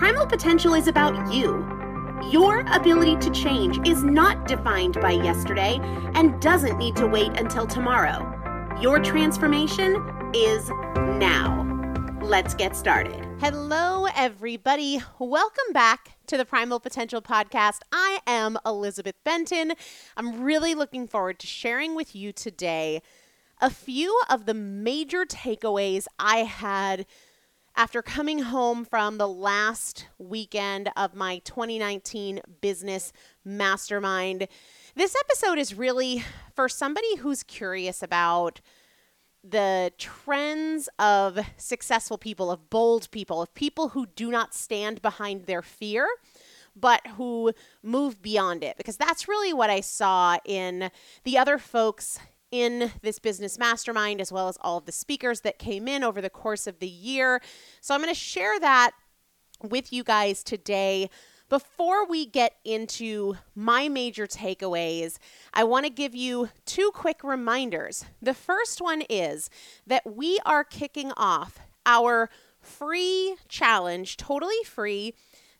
Primal potential is about you. Your ability to change is not defined by yesterday and doesn't need to wait until tomorrow. Your transformation is now. Let's get started. Hello, everybody. Welcome back to the Primal Potential Podcast. I am Elizabeth Benton. I'm really looking forward to sharing with you today a few of the major takeaways I had after coming home from the last weekend of my 2019 business mastermind. This episode is really for somebody who's curious about the trends of successful people, of bold people, of people who do not stand behind their fear, but who move beyond it. Because that's really what I saw in the other folks in this business mastermind, as well as all of the speakers that came in over the course of the year. So I'm going to share that with you guys today. Before we get into my major takeaways, I want to give you two quick reminders. The first one is that we are kicking off our free challenge, totally free,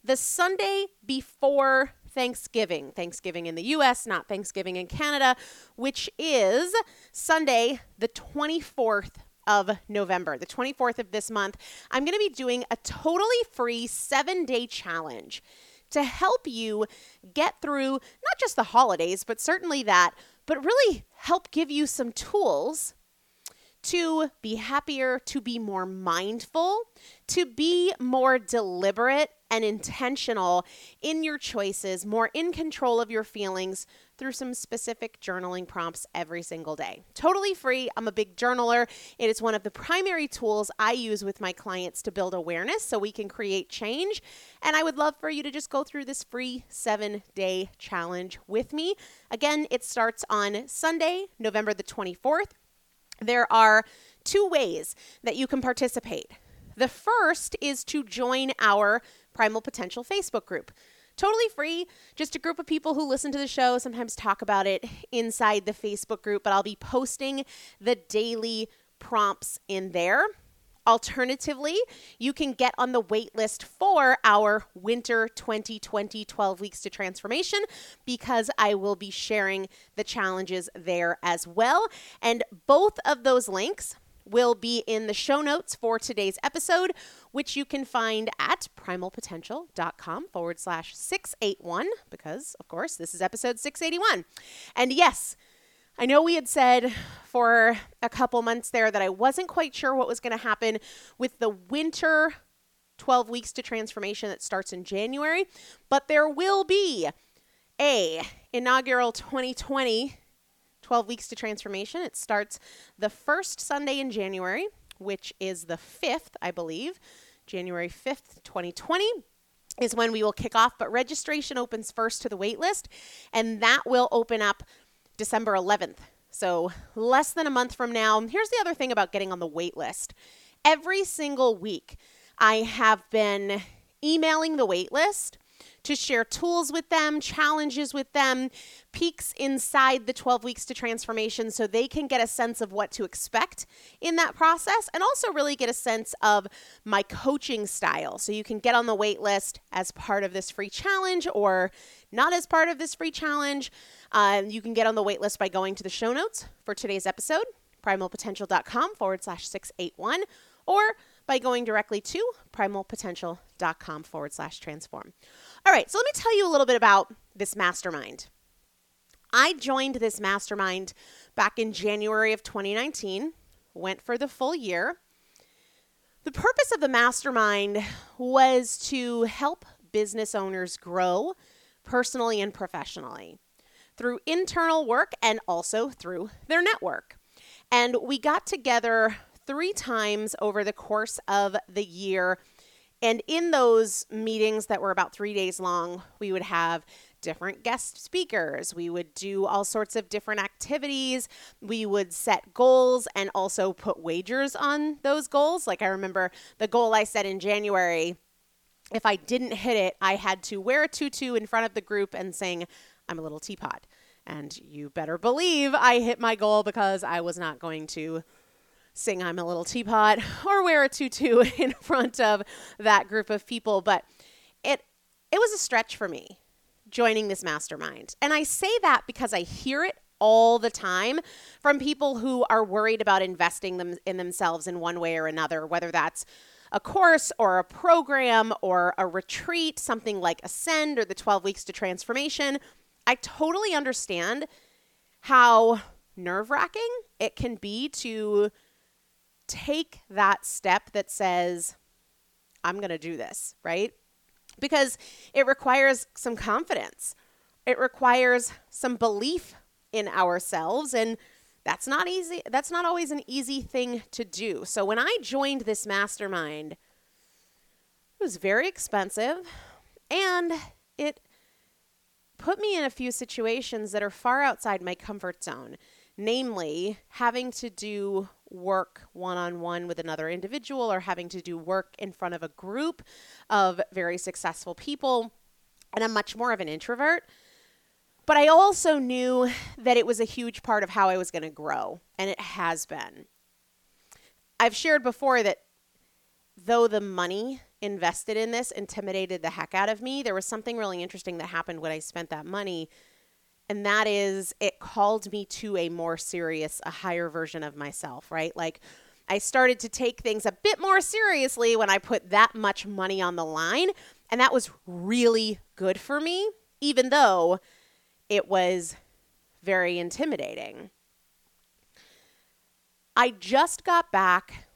the Sunday before Thanksgiving. Thanksgiving in the US, not Thanksgiving in Canada, which is Sunday, the 24th of November, the 24th of this month. I'm going to be doing a totally free seven day challenge to help you get through not just the holidays, but certainly that, but really help give you some tools to be happier, to be more mindful, to be more deliberate and intentional in your choices, more in control of your feelings through some specific journaling prompts every single day. Totally free. I'm a big journaler. It is one of the primary tools I use with my clients to build awareness so we can create change. And I would love for you to just go through this free seven day challenge with me. Again, it starts on Sunday, November the 24th. There are two ways that you can participate. The first is to join our Primal Potential Facebook group. Totally free, just a group of people who listen to the show, sometimes talk about it inside the Facebook group, but I'll be posting the daily prompts in there. Alternatively, you can get on the wait list for our winter 2020 12 weeks to transformation because I will be sharing the challenges there as well. And both of those links will be in the show notes for today's episode, which you can find at primalpotential.com forward slash 681, because, of course, this is episode 681. And yes, I know we had said for a couple months there that I wasn't quite sure what was going to happen with the winter 12 weeks to transformation that starts in January, but there will be a inaugural 2020 12 Weeks to Transformation. It starts the first Sunday in January, which is the 5th, I believe. January 5th, 2020 is when we will kick off, but registration opens first to the waitlist, and that will open up December 11th. So, less than a month from now. Here's the other thing about getting on the waitlist. Every single week, I have been emailing the waitlist to share tools with them, challenges with them, peeks inside the 12 weeks to transformation so they can get a sense of what to expect in that process and also really get a sense of my coaching style. So you can get on the wait list as part of this free challenge or not as part of this free challenge. Uh, you can get on the wait list by going to the show notes for today's episode, primalpotential.com forward slash 681, or by going directly to primalpotential.com forward slash transform. All right, so let me tell you a little bit about this mastermind. I joined this mastermind back in January of 2019, went for the full year. The purpose of the mastermind was to help business owners grow personally and professionally through internal work and also through their network. And we got together three times over the course of the year and in those meetings that were about three days long, we would have different guest speakers. We would do all sorts of different activities. We would set goals and also put wagers on those goals. Like I remember the goal I set in January. If I didn't hit it, I had to wear a tutu in front of the group and sing, I'm a little teapot. And you better believe I hit my goal because I was not going to sing I'm a Little Teapot or wear a tutu in front of that group of people. But it it was a stretch for me joining this mastermind. And I say that because I hear it all the time from people who are worried about investing them in themselves in one way or another, whether that's a course or a program or a retreat, something like Ascend or the 12 weeks to transformation. I totally understand how nerve wracking it can be to take that step that says, I'm going to do this, right? Because it requires some confidence. It requires some belief in ourselves and that's not easy. That's not always an easy thing to do. So when I joined this mastermind, it was very expensive and it put me in a few situations that are far outside my comfort zone, namely having to do work one on one with another individual or having to do work in front of a group of very successful people. And I'm much more of an introvert. But I also knew that it was a huge part of how I was going to grow, and it has been. I've shared before that though the money invested in this intimidated the heck out of me, there was something really interesting that happened when I spent that money. And that is, it called me to a more serious, a higher version of myself, right? Like, I started to take things a bit more seriously when I put that much money on the line. And that was really good for me, even though it was very intimidating. I just got back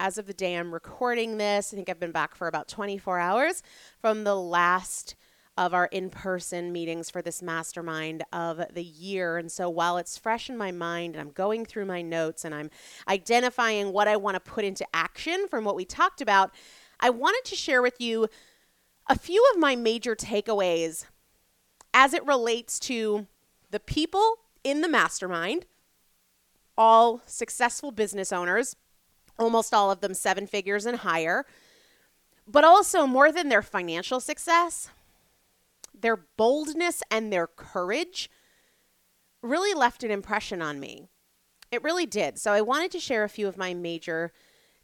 as of the day I'm recording this. I think I've been back for about 24 hours from the last of our in person meetings for this mastermind of the year. And so while it's fresh in my mind and I'm going through my notes and I'm identifying what I want to put into action from what we talked about, I wanted to share with you a few of my major takeaways as it relates to the people in the mastermind, all successful business owners, almost all of them seven figures and higher, but also more than their financial success, their boldness and their courage really left an impression on me. It really did. So I wanted to share a few of my major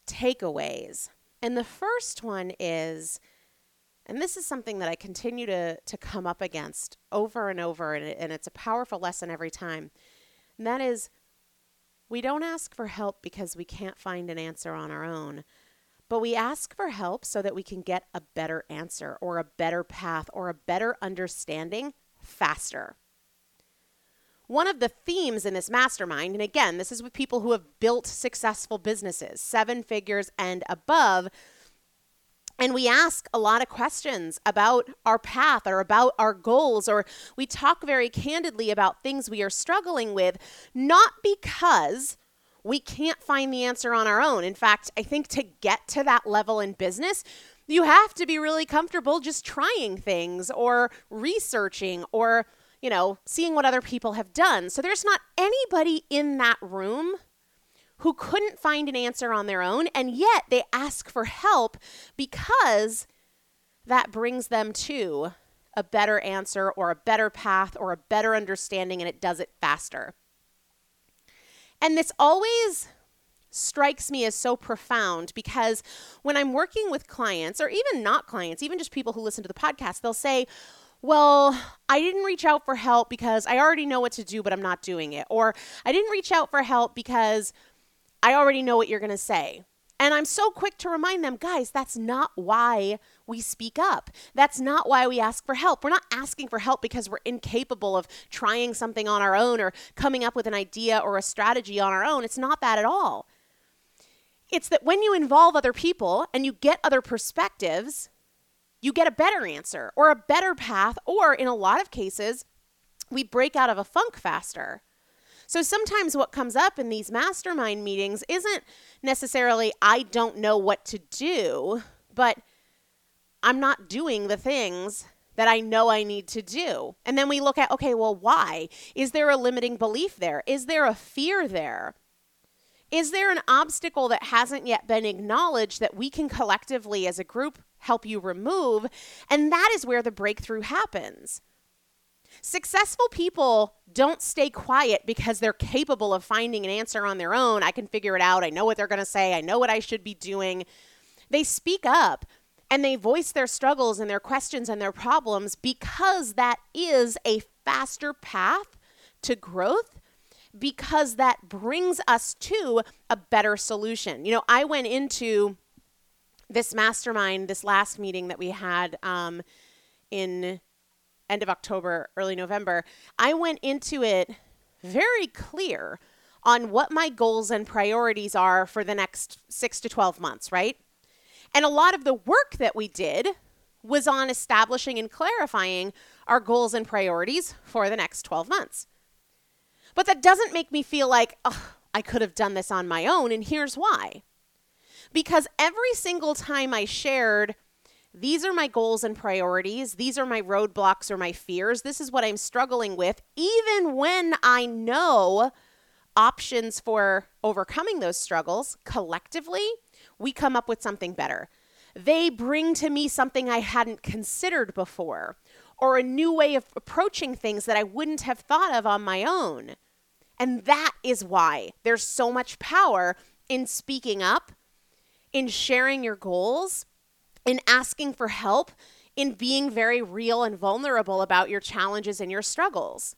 takeaways. And the first one is and this is something that I continue to, to come up against over and over, and, and it's a powerful lesson every time. And that is, we don't ask for help because we can't find an answer on our own, but we ask for help so that we can get a better answer or a better path or a better understanding faster. One of the themes in this mastermind, and again, this is with people who have built successful businesses, seven figures and above and we ask a lot of questions about our path or about our goals, or we talk very candidly about things we are struggling with, not because we can't find the answer on our own. In fact, I think to get to that level in business, you have to be really comfortable just trying things or researching or, you know, seeing what other people have done. So there's not anybody in that room who couldn't find an answer on their own, and yet they ask for help because that brings them to a better answer or a better path or a better understanding, and it does it faster. And this always strikes me as so profound because when I'm working with clients, or even not clients, even just people who listen to the podcast, they'll say, well, I didn't reach out for help because I already know what to do, but I'm not doing it. Or I didn't reach out for help because I already know what you're going to say. And I'm so quick to remind them, guys, that's not why we speak up. That's not why we ask for help. We're not asking for help because we're incapable of trying something on our own or coming up with an idea or a strategy on our own. It's not that at all. It's that when you involve other people and you get other perspectives, you get a better answer or a better path, or in a lot of cases, we break out of a funk faster. So sometimes what comes up in these mastermind meetings isn't necessarily, I don't know what to do, but I'm not doing the things that I know I need to do. And then we look at, okay, well, why? Is there a limiting belief there? Is there a fear there? Is there an obstacle that hasn't yet been acknowledged that we can collectively as a group help you remove? And that is where the breakthrough happens. Successful people don't stay quiet because they're capable of finding an answer on their own. I can figure it out. I know what they're going to say. I know what I should be doing. They speak up and they voice their struggles and their questions and their problems because that is a faster path to growth because that brings us to a better solution. You know, I went into this mastermind, this last meeting that we had um, in end of October, early November, I went into it very clear on what my goals and priorities are for the next six to 12 months, right? And a lot of the work that we did was on establishing and clarifying our goals and priorities for the next 12 months. But that doesn't make me feel like, oh, I could have done this on my own. And here's why. Because every single time I shared, these are my goals and priorities, these are my roadblocks or my fears, this is what I'm struggling with, even when I know options for overcoming those struggles collectively, we come up with something better. They bring to me something I hadn't considered before, or a new way of approaching things that I wouldn't have thought of on my own. And that is why there's so much power in speaking up, in sharing your goals, in asking for help, in being very real and vulnerable about your challenges and your struggles.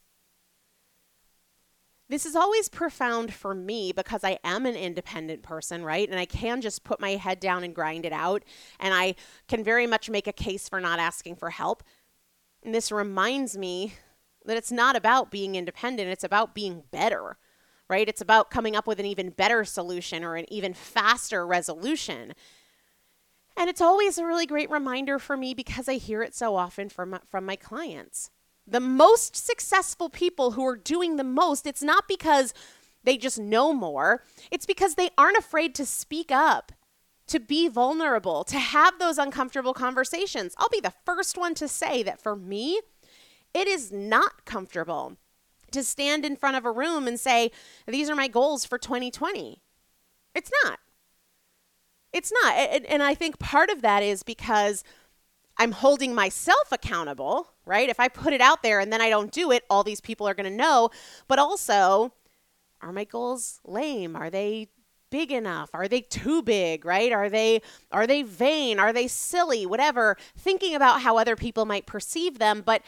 This is always profound for me because I am an independent person, right? And I can just put my head down and grind it out. And I can very much make a case for not asking for help. And this reminds me that it's not about being independent, it's about being better, right? It's about coming up with an even better solution or an even faster resolution. And it's always a really great reminder for me because I hear it so often from, uh, from my clients the most successful people who are doing the most, it's not because they just know more, it's because they aren't afraid to speak up, to be vulnerable, to have those uncomfortable conversations. I'll be the first one to say that for me, it is not comfortable to stand in front of a room and say, These are my goals for 2020. It's not. It's not. And I think part of that is because I'm holding myself accountable, right? If I put it out there and then I don't do it, all these people are going to know. But also, are my goals lame? Are they big enough? Are they too big, right? Are they are they vain? Are they silly? Whatever. Thinking about how other people might perceive them, but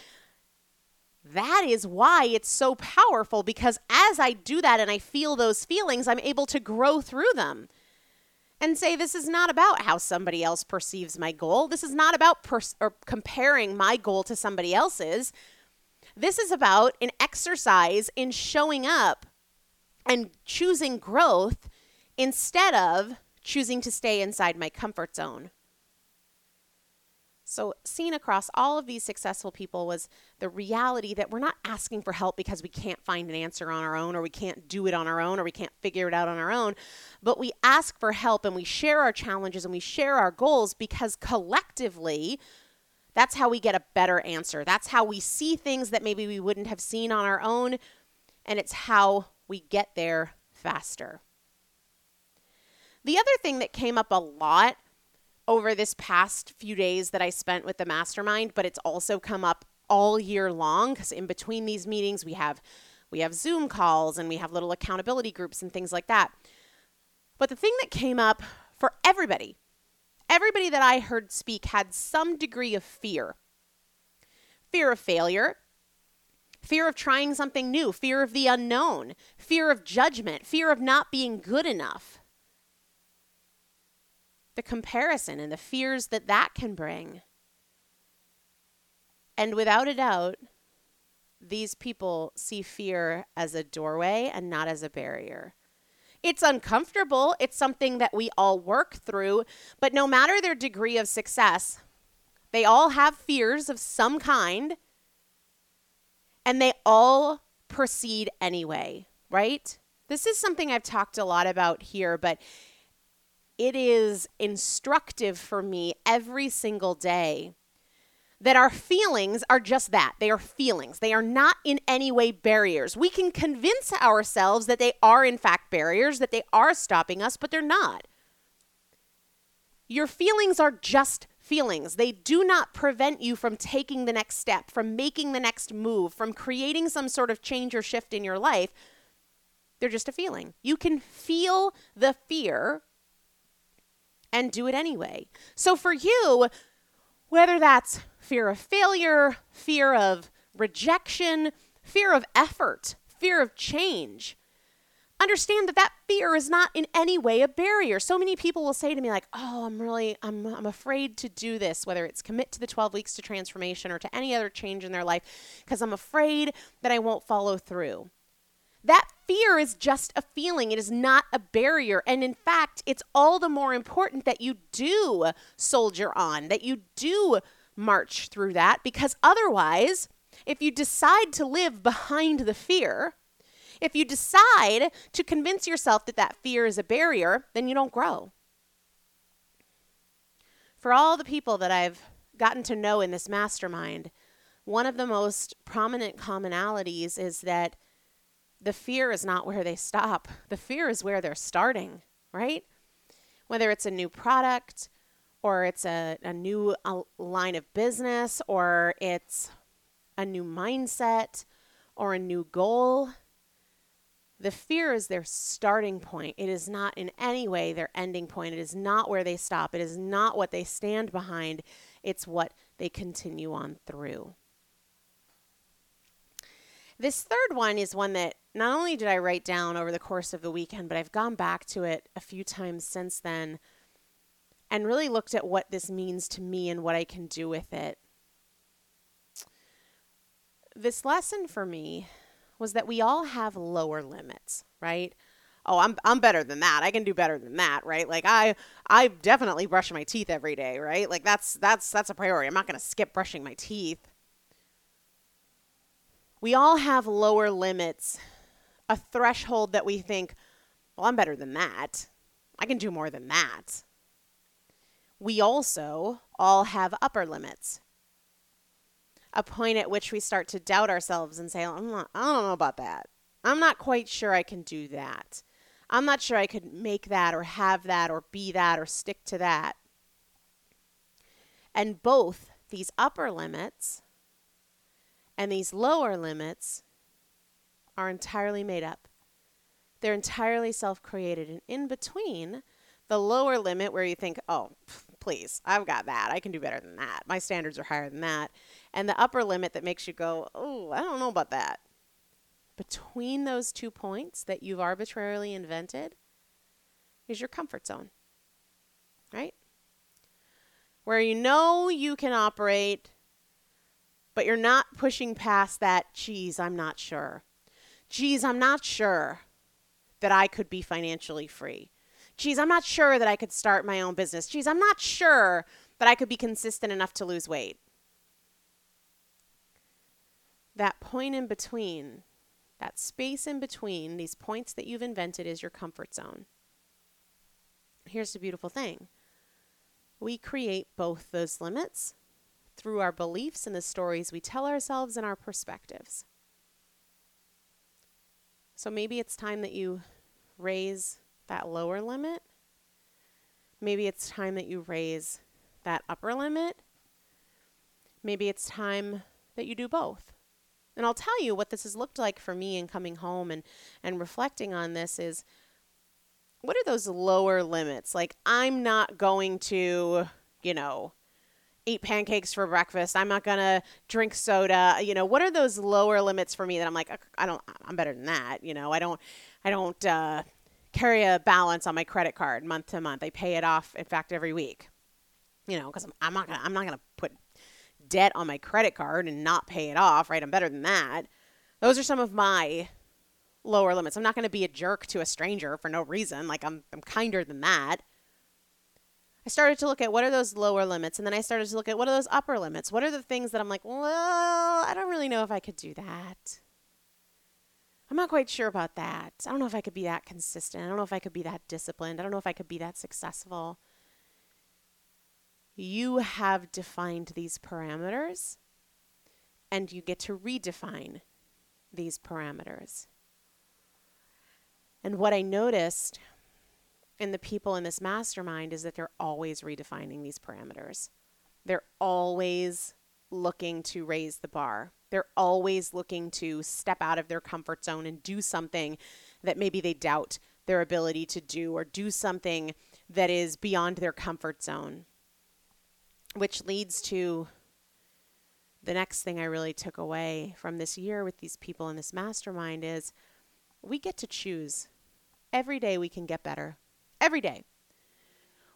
that is why it's so powerful because as I do that and I feel those feelings, I'm able to grow through them and say this is not about how somebody else perceives my goal. This is not about pers- or comparing my goal to somebody else's. This is about an exercise in showing up and choosing growth instead of choosing to stay inside my comfort zone. So, seen across all of these successful people was the reality that we're not asking for help because we can't find an answer on our own, or we can't do it on our own, or we can't figure it out on our own. But we ask for help and we share our challenges and we share our goals because collectively, that's how we get a better answer. That's how we see things that maybe we wouldn't have seen on our own. And it's how we get there faster. The other thing that came up a lot over this past few days that I spent with the mastermind, but it's also come up all year long because in between these meetings we have we have Zoom calls and we have little accountability groups and things like that. But the thing that came up for everybody, everybody that I heard speak had some degree of fear. Fear of failure, fear of trying something new, fear of the unknown, fear of judgment, fear of not being good enough the comparison and the fears that that can bring. And without a doubt, these people see fear as a doorway and not as a barrier. It's uncomfortable. It's something that we all work through. But no matter their degree of success, they all have fears of some kind and they all proceed anyway, right? This is something I've talked a lot about here, but it is instructive for me every single day that our feelings are just that. They are feelings. They are not in any way barriers. We can convince ourselves that they are, in fact, barriers, that they are stopping us, but they're not. Your feelings are just feelings. They do not prevent you from taking the next step, from making the next move, from creating some sort of change or shift in your life. They're just a feeling. You can feel the fear and do it anyway. So for you, whether that's fear of failure, fear of rejection, fear of effort, fear of change, understand that that fear is not in any way a barrier. So many people will say to me like, "Oh, I'm really I'm I'm afraid to do this, whether it's commit to the 12 weeks to transformation or to any other change in their life because I'm afraid that I won't follow through." That fear is just a feeling. It is not a barrier. And in fact, it's all the more important that you do soldier on, that you do march through that, because otherwise, if you decide to live behind the fear, if you decide to convince yourself that that fear is a barrier, then you don't grow. For all the people that I've gotten to know in this mastermind, one of the most prominent commonalities is that the fear is not where they stop, the fear is where they're starting, right? Whether it's a new product or it's a, a new uh, line of business or it's a new mindset or a new goal. The fear is their starting point. It is not in any way their ending point. It is not where they stop. It is not what they stand behind. It's what they continue on through. This third one is one that not only did I write down over the course of the weekend, but I've gone back to it a few times since then and really looked at what this means to me and what I can do with it. This lesson for me was that we all have lower limits, right? Oh, I'm I'm better than that. I can do better than that, right? Like I I definitely brush my teeth every day, right? Like that's that's that's a priority. I'm not going to skip brushing my teeth. We all have lower limits, a threshold that we think, well, I'm better than that. I can do more than that. We also all have upper limits a point at which we start to doubt ourselves and say, not, I don't know about that. I'm not quite sure I can do that. I'm not sure I could make that or have that or be that or stick to that. And both these upper limits and these lower limits are entirely made up. They're entirely self created. And in between, the lower limit where you think, oh, please, I've got that. I can do better than that. My standards are higher than that and the upper limit that makes you go, oh, I don't know about that. Between those two points that you've arbitrarily invented is your comfort zone, right? Where you know you can operate, but you're not pushing past that, geez, I'm not sure. Geez, I'm not sure that I could be financially free. Geez, I'm not sure that I could start my own business. Geez, I'm not sure that I could be consistent enough to lose weight that point in between, that space in between these points that you've invented is your comfort zone. Here's the beautiful thing we create both those limits through our beliefs and the stories we tell ourselves and our perspectives. So maybe it's time that you raise that lower limit. Maybe it's time that you raise that upper limit. Maybe it's time that you do both. And I'll tell you what this has looked like for me in coming home and, and reflecting on this is what are those lower limits? Like, I'm not going to, you know, eat pancakes for breakfast. I'm not to drink soda. You know, what are those lower limits for me that I'm like, I don't, I'm better than that. You know, I don't, I don't, uh, carry a balance on my credit card month to month. I pay it off, in fact, every week. You know, because I'm, I'm not gonna I'm not gonna put debt on my credit card and not pay it off, right? I'm better than that. Those are some of my lower limits. I'm not to be a jerk to a stranger for no reason. Like I'm I'm kinder than that. I started to look at what are those lower limits and then I started to look at what are those upper limits? What are the things that I'm like, "Well, I don't really know if I could do that." I'm not quite sure about that. I don't know if I could be that consistent. I don't know if I could be that disciplined. I don't know if I could be that successful you have defined these parameters and you get to redefine these parameters. And what I noticed in the people in this mastermind is that they're always redefining these parameters. They're always looking to raise the bar. They're always looking to step out of their comfort zone and do something that maybe they doubt their ability to do or do something that is beyond their comfort zone which leads to the next thing I really took away from this year with these people in this mastermind is we get to choose. Every day we can get better. Every day.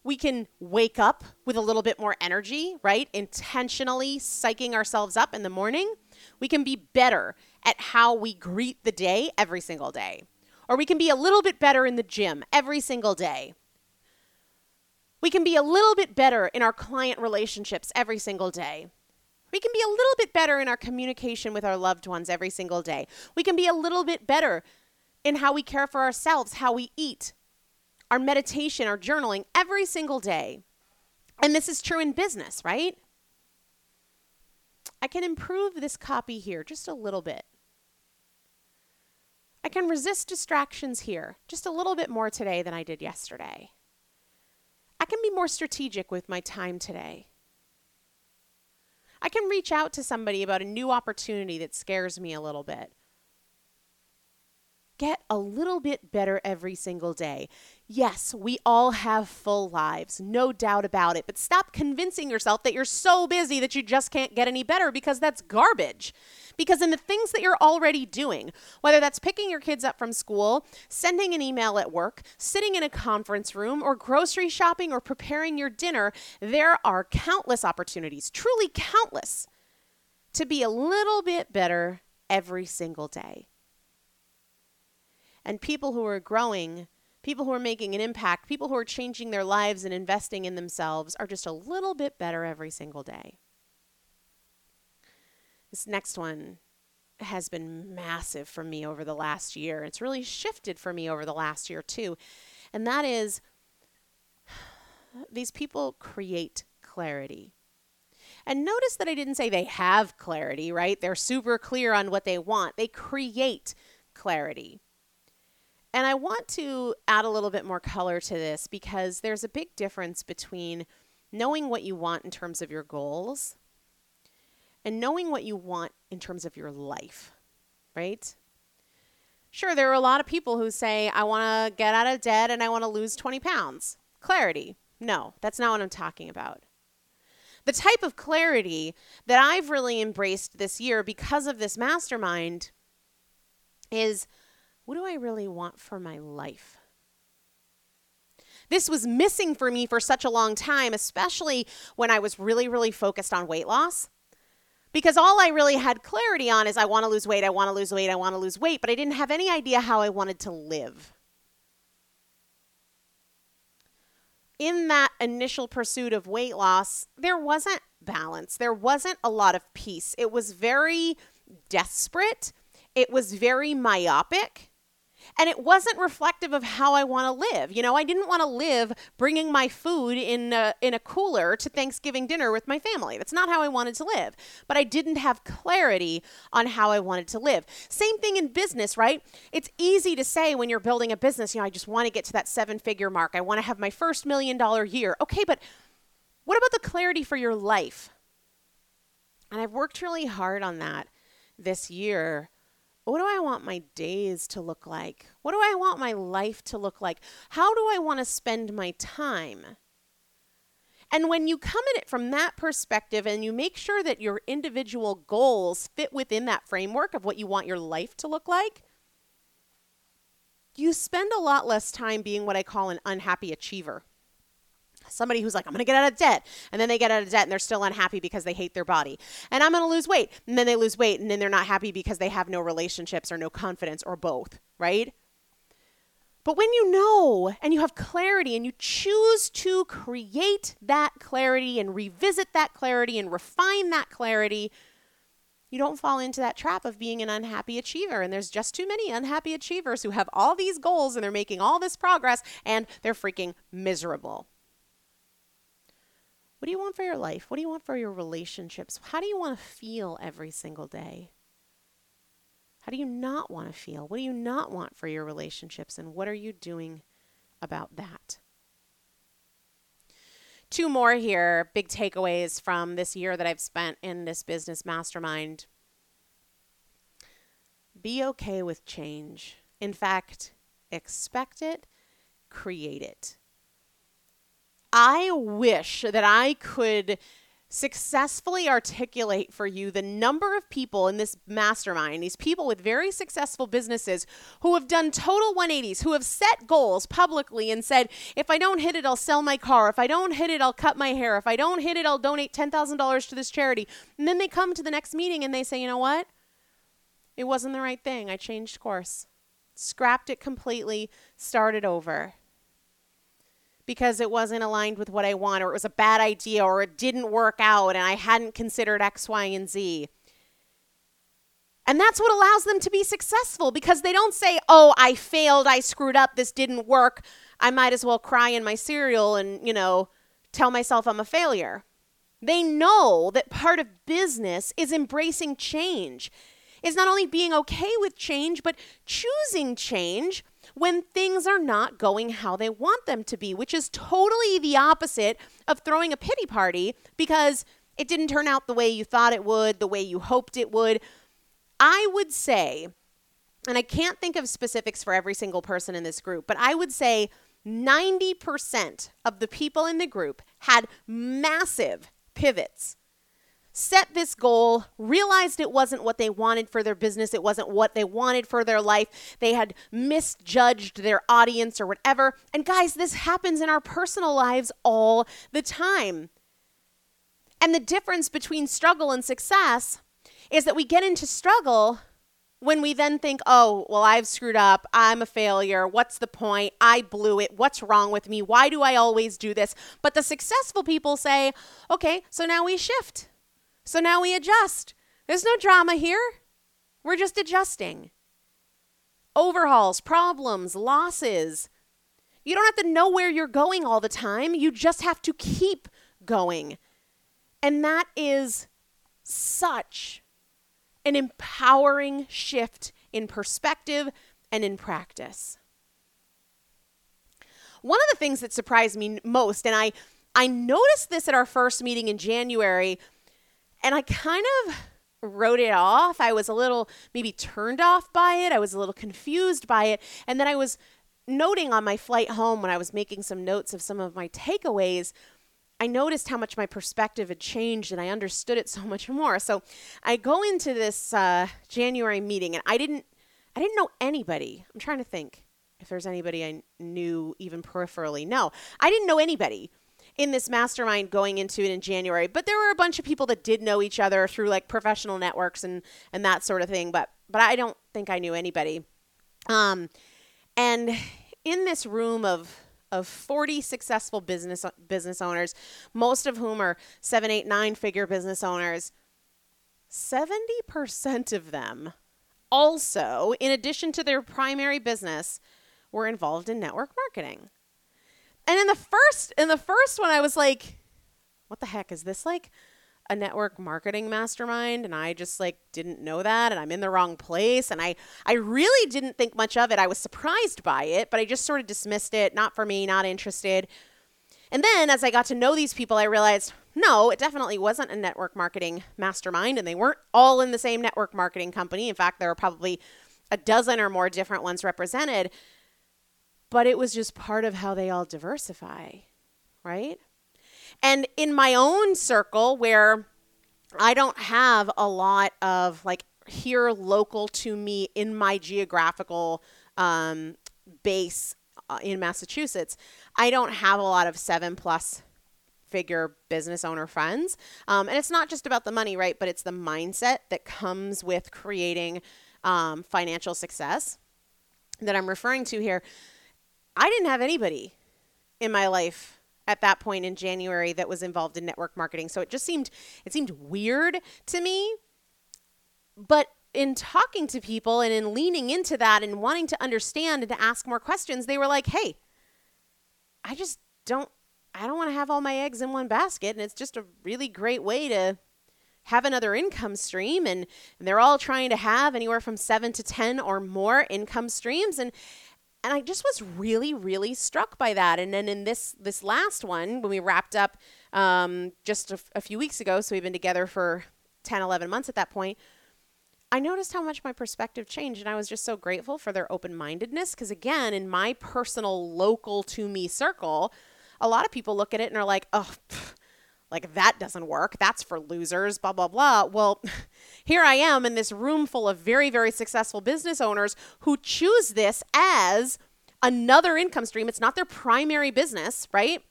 We can wake up with a little bit more energy, right? Intentionally psyching ourselves up in the morning. We can be better at how we greet the day every single day. Or we can be a little bit better in the gym every single day. We can be a little bit better in our client relationships every single day. We can be a little bit better in our communication with our loved ones every single day. We can be a little bit better in how we care for ourselves, how we eat, our meditation, our journaling every single day. And this is true in business, right? I can improve this copy here just a little bit. I can resist distractions here just a little bit more today than I did yesterday. I can be more strategic with my time today. I can reach out to somebody about a new opportunity that scares me a little bit. Get a little bit better every single day. Yes, we all have full lives, no doubt about it, but stop convincing yourself that you're so busy that you just can't get any better because that's garbage. Because in the things that you're already doing, whether that's picking your kids up from school, sending an email at work, sitting in a conference room, or grocery shopping or preparing your dinner, there are countless opportunities, truly countless, to be a little bit better every single day. And people who are growing, people who are making an impact, people who are changing their lives and investing in themselves are just a little bit better every single day. This next one has been massive for me over the last year. It's really shifted for me over the last year, too. And that is these people create clarity. And notice that I didn't say they have clarity, right? They're super clear on what they want. They create clarity. And I want to add a little bit more color to this because there's a big difference between knowing what you want in terms of your goals and knowing what you want in terms of your life, right? Sure, there are a lot of people who say, I want to get out of debt and I want to lose 20 pounds. Clarity. No, that's not what I'm talking about. The type of clarity that I've really embraced this year because of this mastermind is what do I really want for my life? This was missing for me for such a long time, especially when I was really, really focused on weight loss. Because all I really had clarity on is I want to lose weight, I want to lose weight, I want to lose weight, but I didn't have any idea how I wanted to live. In that initial pursuit of weight loss, there wasn't balance. There wasn't a lot of peace. It was very desperate. It was very myopic. And it wasn't reflective of how I want to live. You know, I didn't want to live bringing my food in a, in a cooler to Thanksgiving dinner with my family. That's not how I wanted to live. But I didn't have clarity on how I wanted to live. Same thing in business, right? It's easy to say when you're building a business, you know, I just want to get to that seven figure mark. I want to have my first million dollar year. Okay, but what about the clarity for your life? And I've worked really hard on that this year what do I want my days to look like? What do I want my life to look like? How do I want to spend my time? And when you come at it from that perspective and you make sure that your individual goals fit within that framework of what you want your life to look like, you spend a lot less time being what I call an unhappy achiever somebody who's like, I'm going to get out of debt. And then they get out of debt and they're still unhappy because they hate their body. And I'm going to lose weight. And then they lose weight and then they're not happy because they have no relationships or no confidence or both, right? But when you know and you have clarity and you choose to create that clarity and revisit that clarity and refine that clarity, you don't fall into that trap of being an unhappy achiever. And there's just too many unhappy achievers who have all these goals and they're making all this progress and they're freaking miserable. What do you want for your life? What do you want for your relationships? How do you want to feel every single day? How do you not want to feel? What do you not want for your relationships? And what are you doing about that? Two more here, big takeaways from this year that I've spent in this business mastermind. Be okay with change. In fact, expect it, create it. I wish that I could successfully articulate for you the number of people in this mastermind, these people with very successful businesses who have done total 180s, who have set goals publicly and said, if I don't hit it, I'll sell my car. If I don't hit it, I'll cut my hair. If I don't hit it, I'll donate $10,000 to this charity. And then they come to the next meeting and they say, you know what? It wasn't the right thing. I changed course, scrapped it completely, started over because it wasn't aligned with what I want, or it was a bad idea, or it didn't work out, and I hadn't considered X, Y, and Z. And that's what allows them to be successful because they don't say, oh, I failed, I screwed up, this didn't work. I might as well cry in my cereal and, you know, tell myself I'm a failure. They know that part of business is embracing change, is not only being okay with change, but choosing change when things are not going how they want them to be, which is totally the opposite of throwing a pity party because it didn't turn out the way you thought it would, the way you hoped it would. I would say, and I can't think of specifics for every single person in this group, but I would say 90% of the people in the group had massive pivots. Set this goal, realized it wasn't what they wanted for their business, it wasn't what they wanted for their life. They had misjudged their audience or whatever. And guys, this happens in our personal lives all the time. And the difference between struggle and success is that we get into struggle when we then think, oh, well, I've screwed up. I'm a failure. What's the point? I blew it. What's wrong with me? Why do I always do this? But the successful people say, okay, so now we shift. So now we adjust. There's no drama here. We're just adjusting. Overhauls, problems, losses. You don't have to know where you're going all the time. You just have to keep going. And that is such an empowering shift in perspective and in practice. One of the things that surprised me most, and I, I noticed this at our first meeting in January, and I kind of wrote it off. I was a little maybe turned off by it. I was a little confused by it. And then I was noting on my flight home when I was making some notes of some of my takeaways I noticed how much my perspective had changed and I understood it so much more. So I go into this uh, January meeting and I didn't I didn't know anybody. I'm trying to think if there's anybody I knew even peripherally. No, I didn't know anybody in this mastermind going into it in January, but there were a bunch of people that did know each other through like professional networks and and that sort of thing. But but I don't think I knew anybody. Um, and in this room of of 40 successful business business owners, most of whom are seven, eight, nine figure business owners. 70% of them also, in addition to their primary business, were involved in network marketing. And in the first in the first one I was like, what the heck is this like a network marketing mastermind and I just like didn't know that and I'm in the wrong place and I I really didn't think much of it. I was surprised by it, but I just sort of dismissed it, not for me, not interested. And then as I got to know these people, I realized no, it definitely wasn't a network marketing mastermind and they weren't all in the same network marketing company. In fact, there were probably a dozen or more different ones represented. But it was just part of how they all diversify, right? And in my own circle, where I don't have a lot of like here local to me in my geographical um, base uh, in Massachusetts, I don't have a lot of seven plus figure business owner friends. Um, and it's not just about the money, right? But it's the mindset that comes with creating um, financial success that I'm referring to here. I didn't have anybody in my life at that point in January that was involved in network marketing. So it just seemed it seemed weird to me. But in talking to people and in leaning into that and wanting to understand and to ask more questions, they were like, "Hey, I just don't I don't want to have all my eggs in one basket and it's just a really great way to have another income stream and, and they're all trying to have anywhere from 7 to 10 or more income streams and and I just was really, really struck by that. And then in this this last one, when we wrapped up um, just a, a few weeks ago, so we've been together for 10, 11 months at that point, I noticed how much my perspective changed. And I was just so grateful for their open mindedness. Because again, in my personal, local to me circle, a lot of people look at it and are like, oh, like that doesn't work. That's for losers, blah, blah, blah. Well, here I am in this room full of very, very successful business owners who choose this as another income stream. It's not their primary business, right?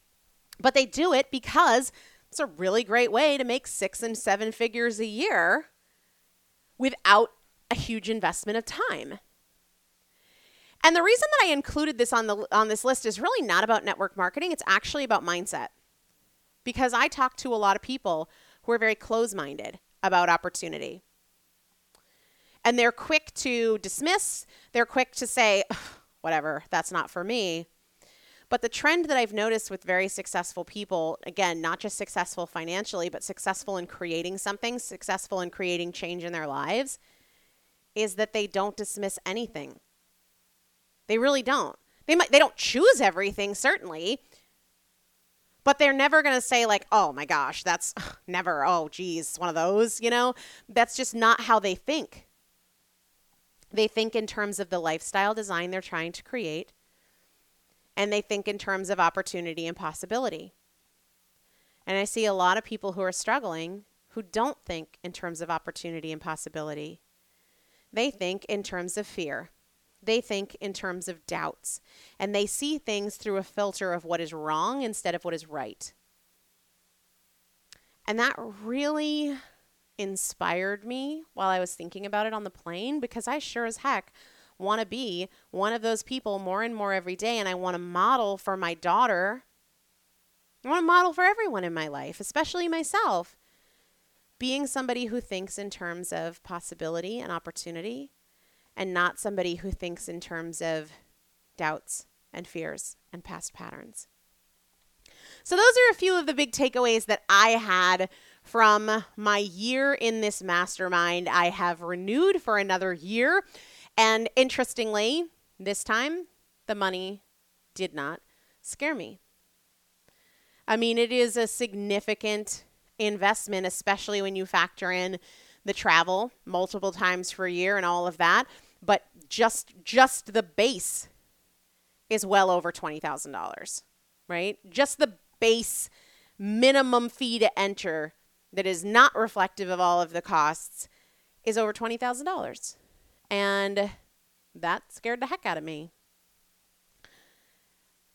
But they do it because it's a really great way to make six and seven figures a year without a huge investment of time. And the reason that I included this on the on this list is really not about network marketing, it's actually about mindset. Because I talk to a lot of people who are very close-minded about opportunity. And they're quick to dismiss, they're quick to say, whatever, that's not for me. But the trend that I've noticed with very successful people, again, not just successful financially, but successful in creating something, successful in creating change in their lives, is that they don't dismiss anything. They really don't. They might they don't choose everything certainly, but they're never going to say like, "Oh my gosh, that's never. Oh geez, one of those." You know, that's just not how they think. They think in terms of the lifestyle design they're trying to create, and they think in terms of opportunity and possibility. And I see a lot of people who are struggling who don't think in terms of opportunity and possibility. They think in terms of fear. They think in terms of doubts. And they see things through a filter of what is wrong instead of what is right. And that really inspired me while I was thinking about it on the plane because I sure as heck want to be one of those people more and more every day. And I want to model for my daughter. I want to model for everyone in my life, especially myself. Being somebody who thinks in terms of possibility and opportunity and not somebody who thinks in terms of doubts and fears and past patterns. So, those are a few of the big takeaways that I had from my year in this mastermind. I have renewed for another year. And interestingly, this time, the money did not scare me. I mean, it is a significant investment, especially when you factor in the travel multiple times per year and all of that. But just just the base is well over twenty thousand dollars, right? Just the base minimum fee to enter that is not reflective of all of the costs is over twenty thousand dollars. And that scared the heck out of me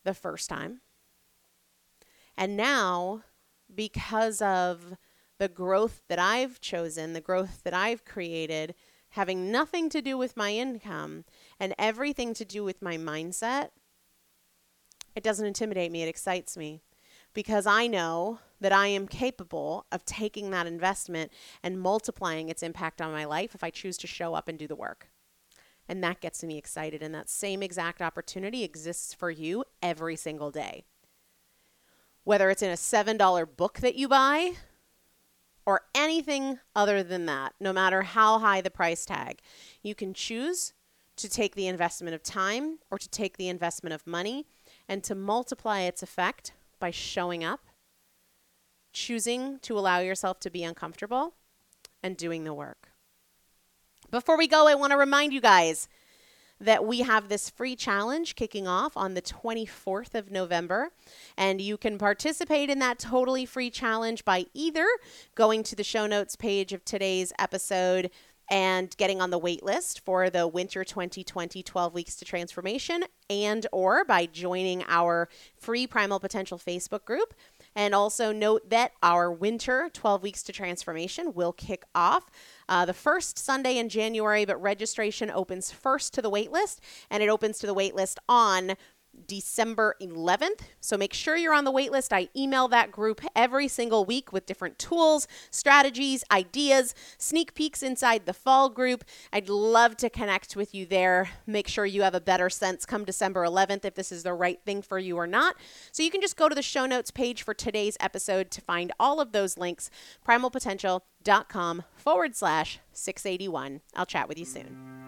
the first time. And now, because of the growth that I've chosen, the growth that I've created, having nothing to do with my income and everything to do with my mindset, it doesn't intimidate me, it excites me because I know that I am capable of taking that investment and multiplying its impact on my life if I choose to show up and do the work. And that gets me excited. And that same exact opportunity exists for you every single day. Whether it's in a $7 book that you buy or anything other than that, no matter how high the price tag, you can choose to take the investment of time or to take the investment of money and to multiply its effect by showing up choosing to allow yourself to be uncomfortable and doing the work. Before we go, I want to remind you guys that we have this free challenge kicking off on the 24th of November. And you can participate in that totally free challenge by either going to the show notes page of today's episode and getting on the wait list for the winter 2020 12 weeks to transformation and or by joining our free primal potential facebook group and also note that our winter 12 weeks to transformation will kick off uh, the first Sunday in January, but registration opens first to the waitlist, and it opens to the waitlist on December 11th. So make sure you're on the waitlist. I email that group every single week with different tools, strategies, ideas, sneak peeks inside the fall group. I'd love to connect with you there. Make sure you have a better sense come December 11th if this is the right thing for you or not. So you can just go to the show notes page for today's episode to find all of those links. Primalpotential.com forward slash 681. I'll chat with you soon.